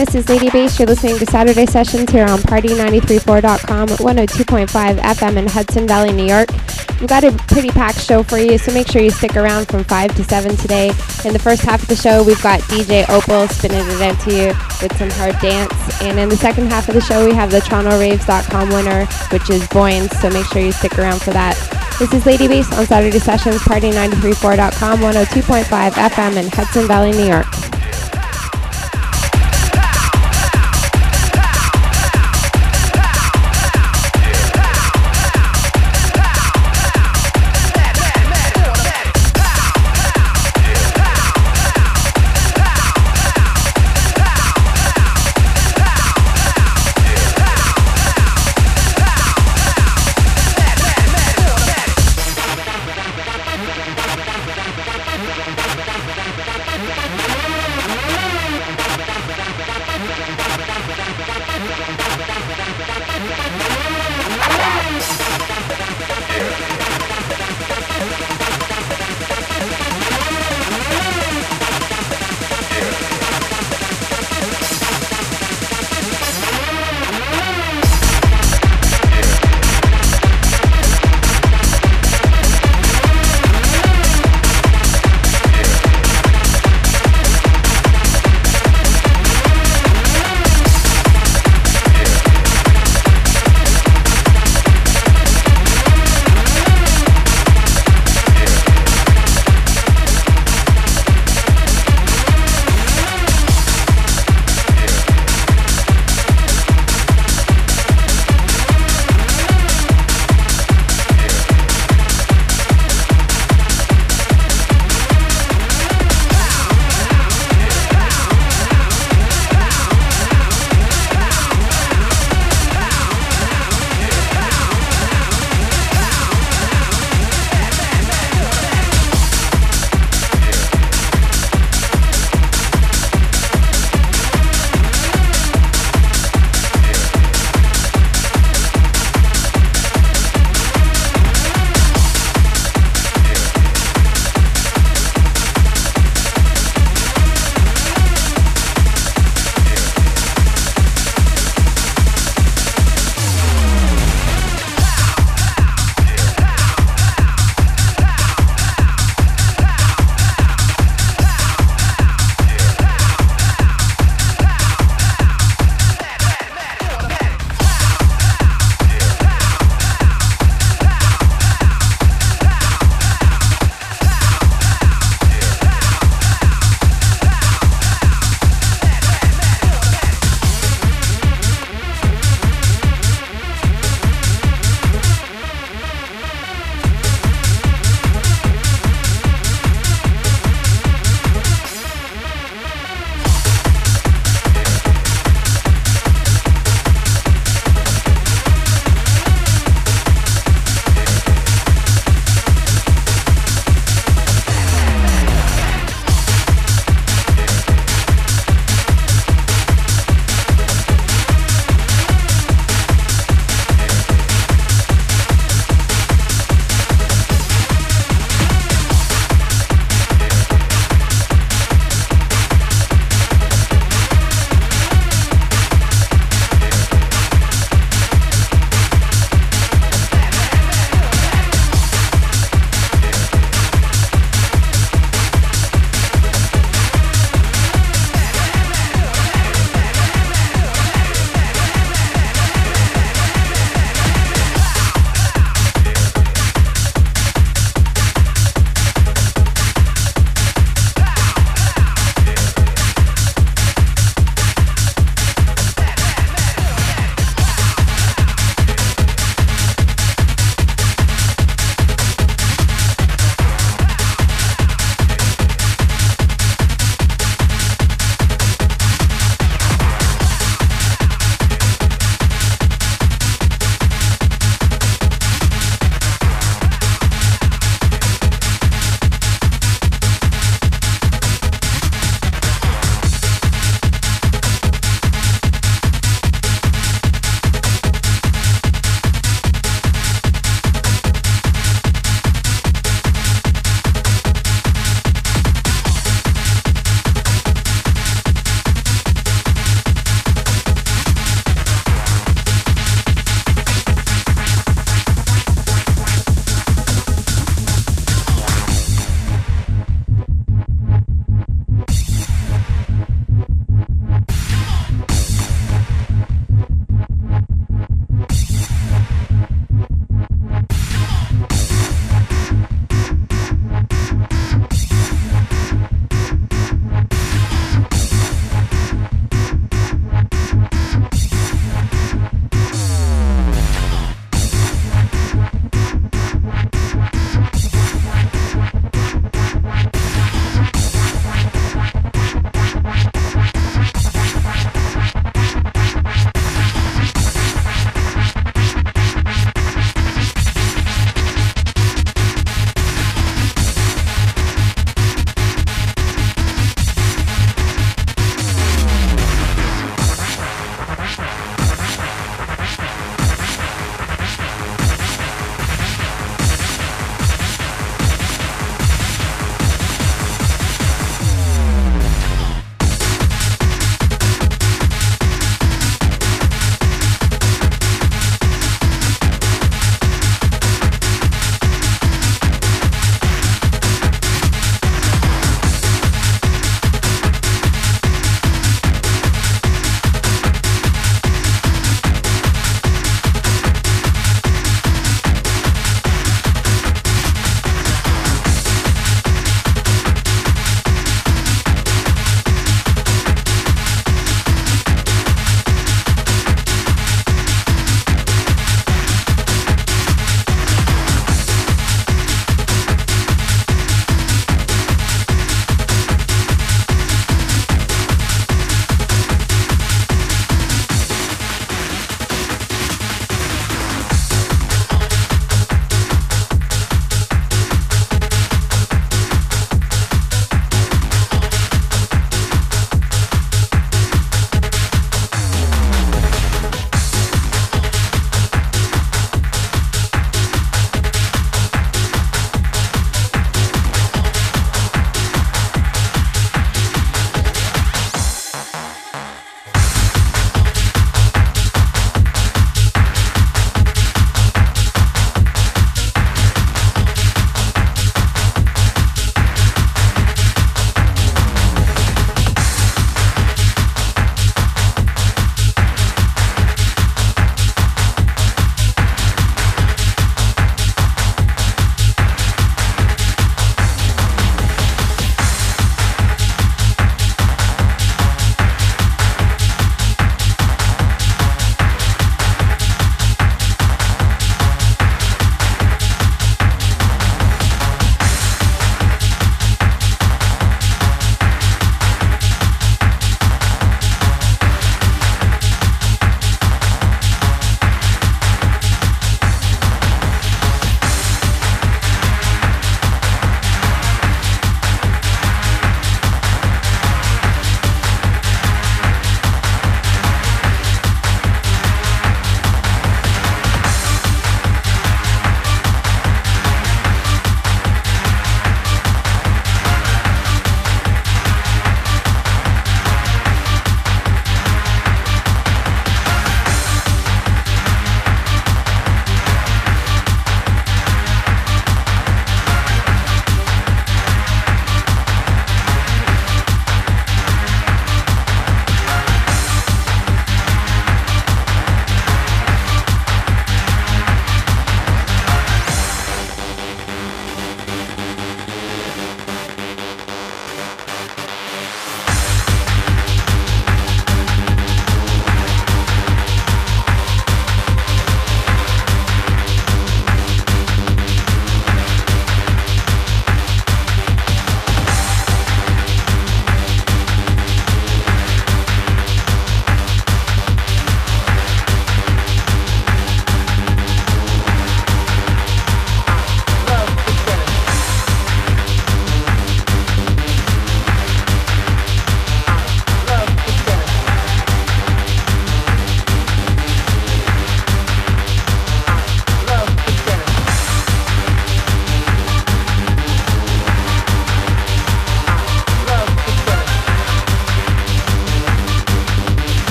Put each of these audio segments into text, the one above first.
This is Lady Bass. You're listening to Saturday Sessions here on Party934.com, 102.5 FM in Hudson Valley, New York. We've got a pretty packed show for you, so make sure you stick around from 5 to 7 today. In the first half of the show, we've got DJ Opel spinning it out to you with some hard dance. And in the second half of the show, we have the TorontoRaves.com winner, which is v0ins, so make sure you stick around for that. This is Lady Bass on Saturday Sessions, Party934.com, 102.5 FM in Hudson Valley, New York.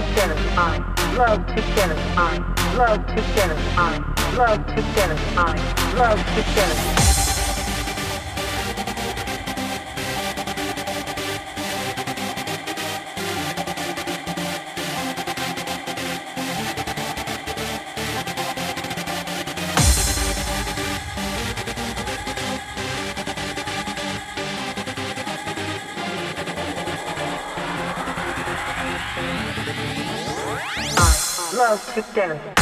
to get it on. Love to get it on. Love to get it on. Love to get it on. Love to get it on. Electric Dance.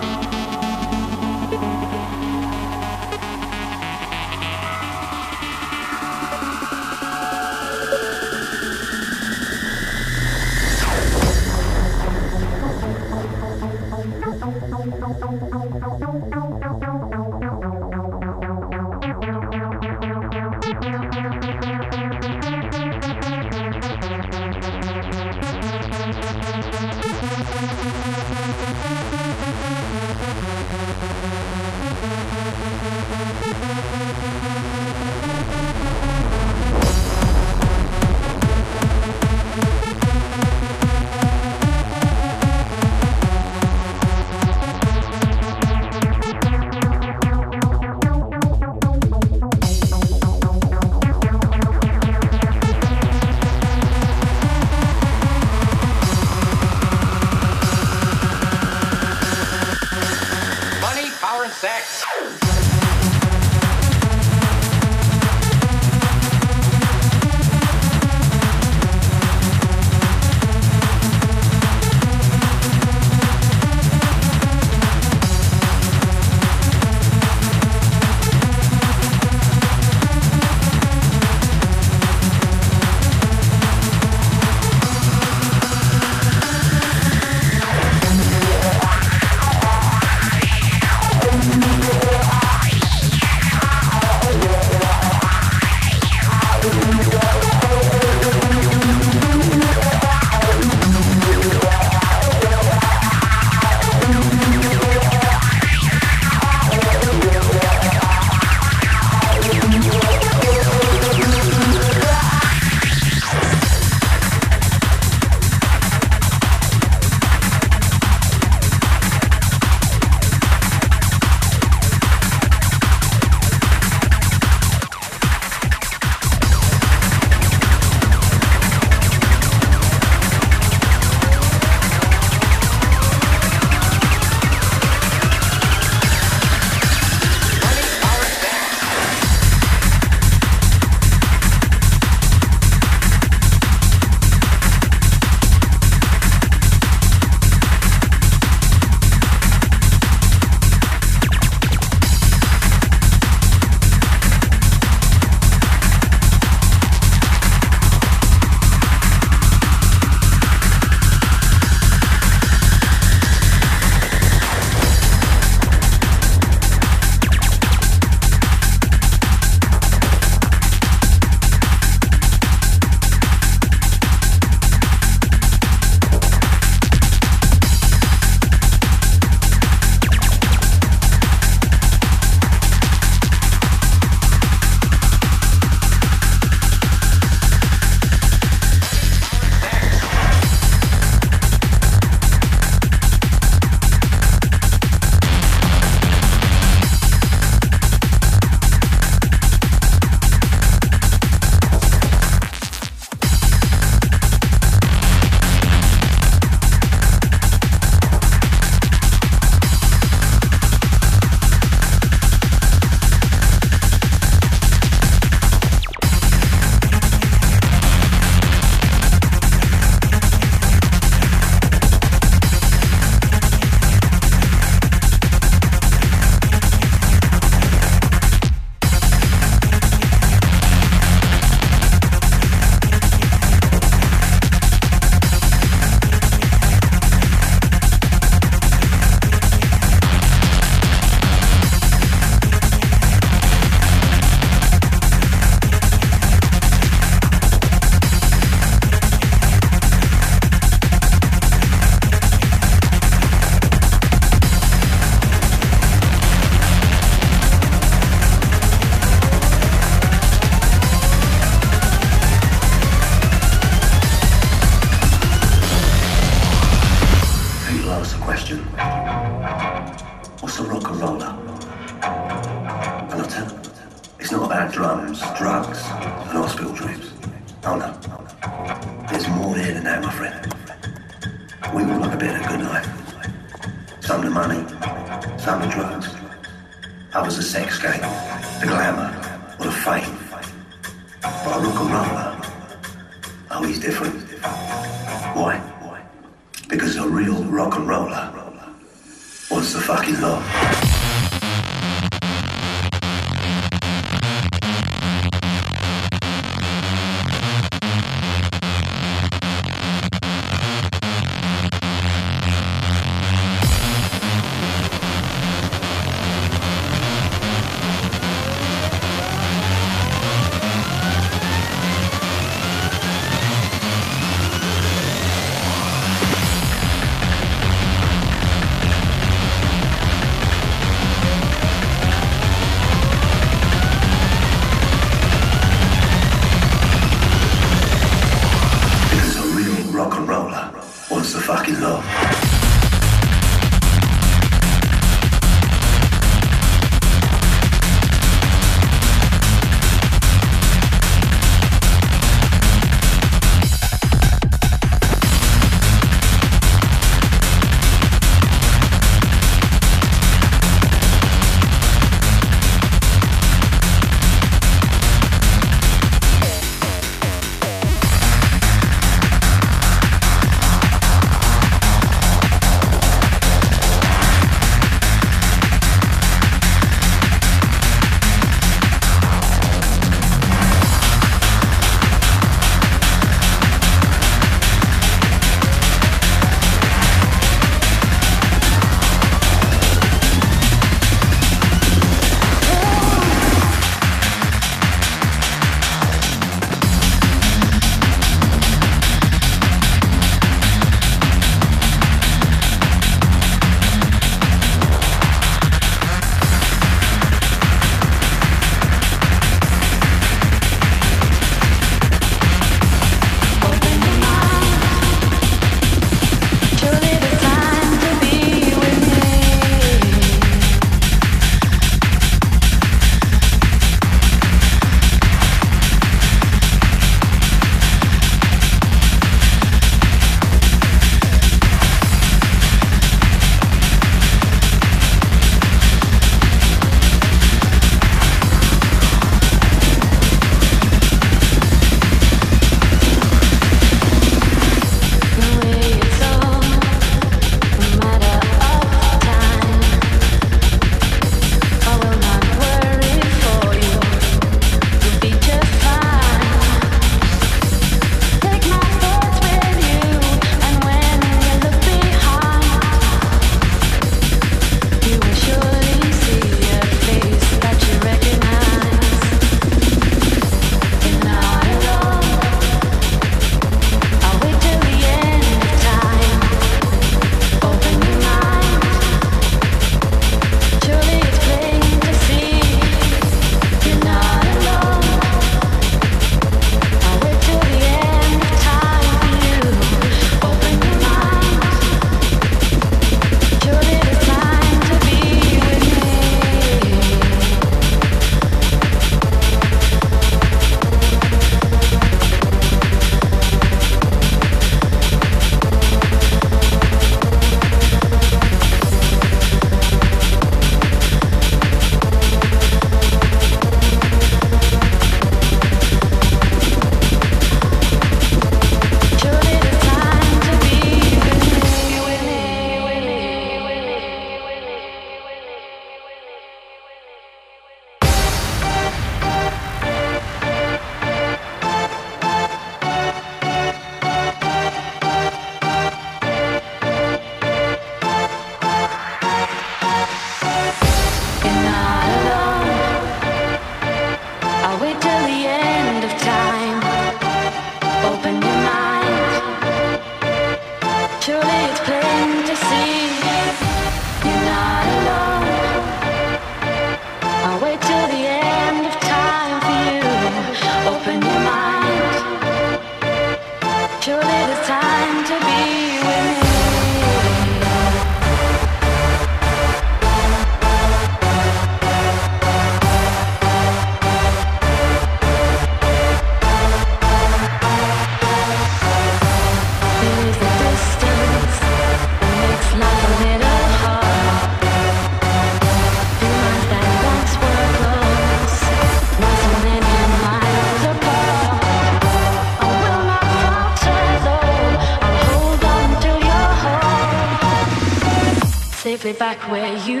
Back where you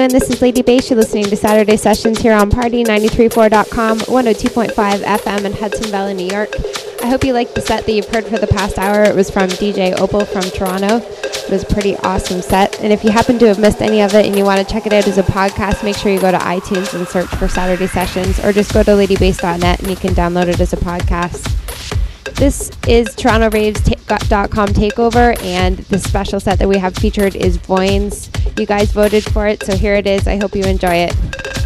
Doing? This is Lady Bass. You're listening to Saturday Sessions here on Party934.com, 102.5 FM in Hudson Valley, New York. I hope you liked the set that you've heard for the past hour. It was from DJ Opel from Toronto. It was a pretty awesome set. And if you happen to have missed any of it and you want to check it out as a podcast, make sure you go to iTunes and search for Saturday Sessions or just go to ladybass.net and you can download it as a podcast. This is TorontoRaves.com takeover, and the special set that we have featured is v0ins. You guys voted for it, so here it is. I hope you enjoy it.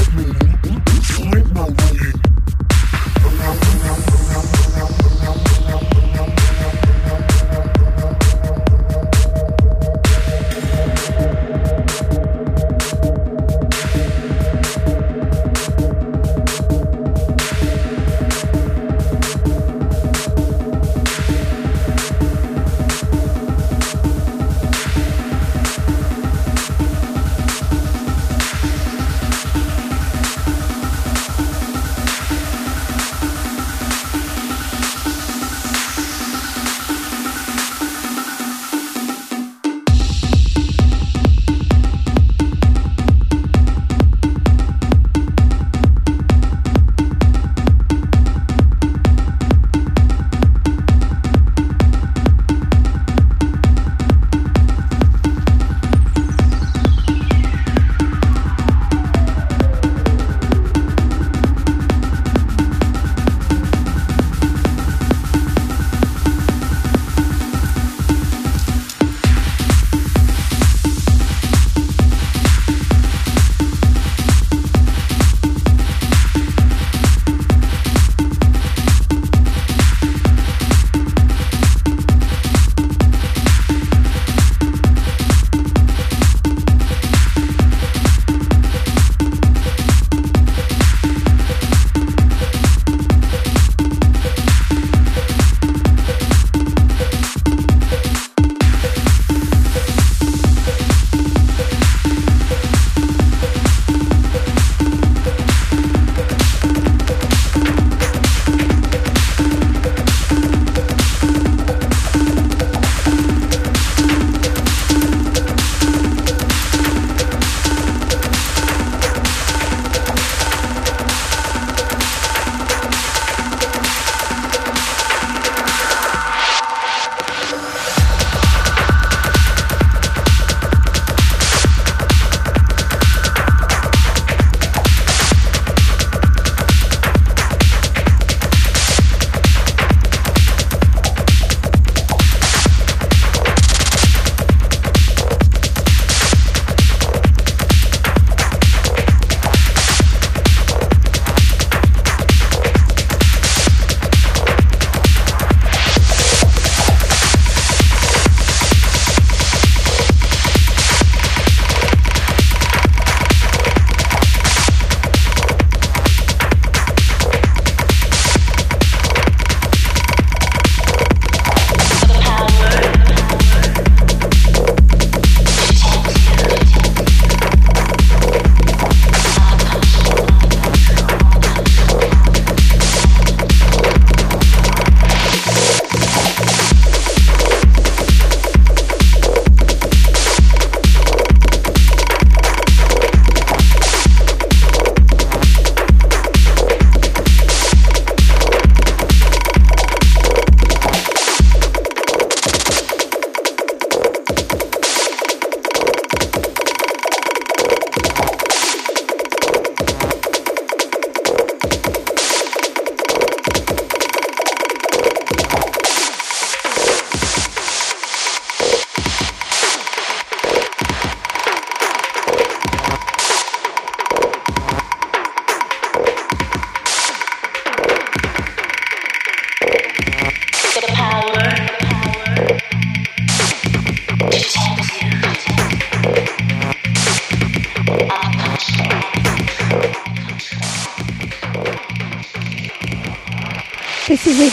Can me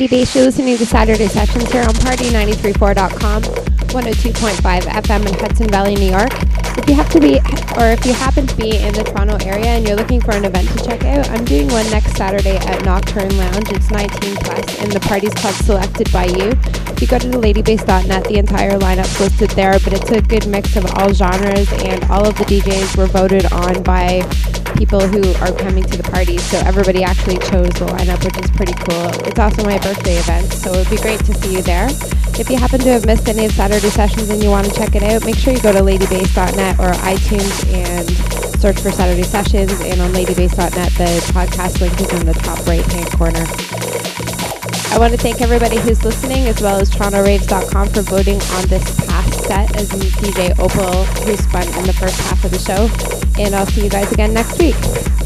Bass. You're listening to Saturday Sessions here on Party934.com, 102.5 FM in Hudson Valley, New York. If you have to be, or if you happen to be in the Toronto area and you're looking for an event to check out, I'm doing one next Saturday at Nocturne Lounge. It's 19 plus, and the party's called Selected by You. If you go to the ladybass.net, the entire lineup's listed there, but it's a good mix of all genres, and all of the DJs were voted on by people who are coming to the party. So everybody actually chose the lineup, which is pretty cool. It's also my birthday event, so it would be great to see you there. If you happen to have missed any of Saturday sessions and you want to check it out, make sure you go to ladybass.net or iTunes and search for Saturday sessions. And on ladybass.net, the podcast link is in the top right hand corner. I want to thank everybody who's listening, as well as TorontoRaves.com for voting on this past set as DJ Opel, who spun in the first half of the show. And I'll see you guys again next week.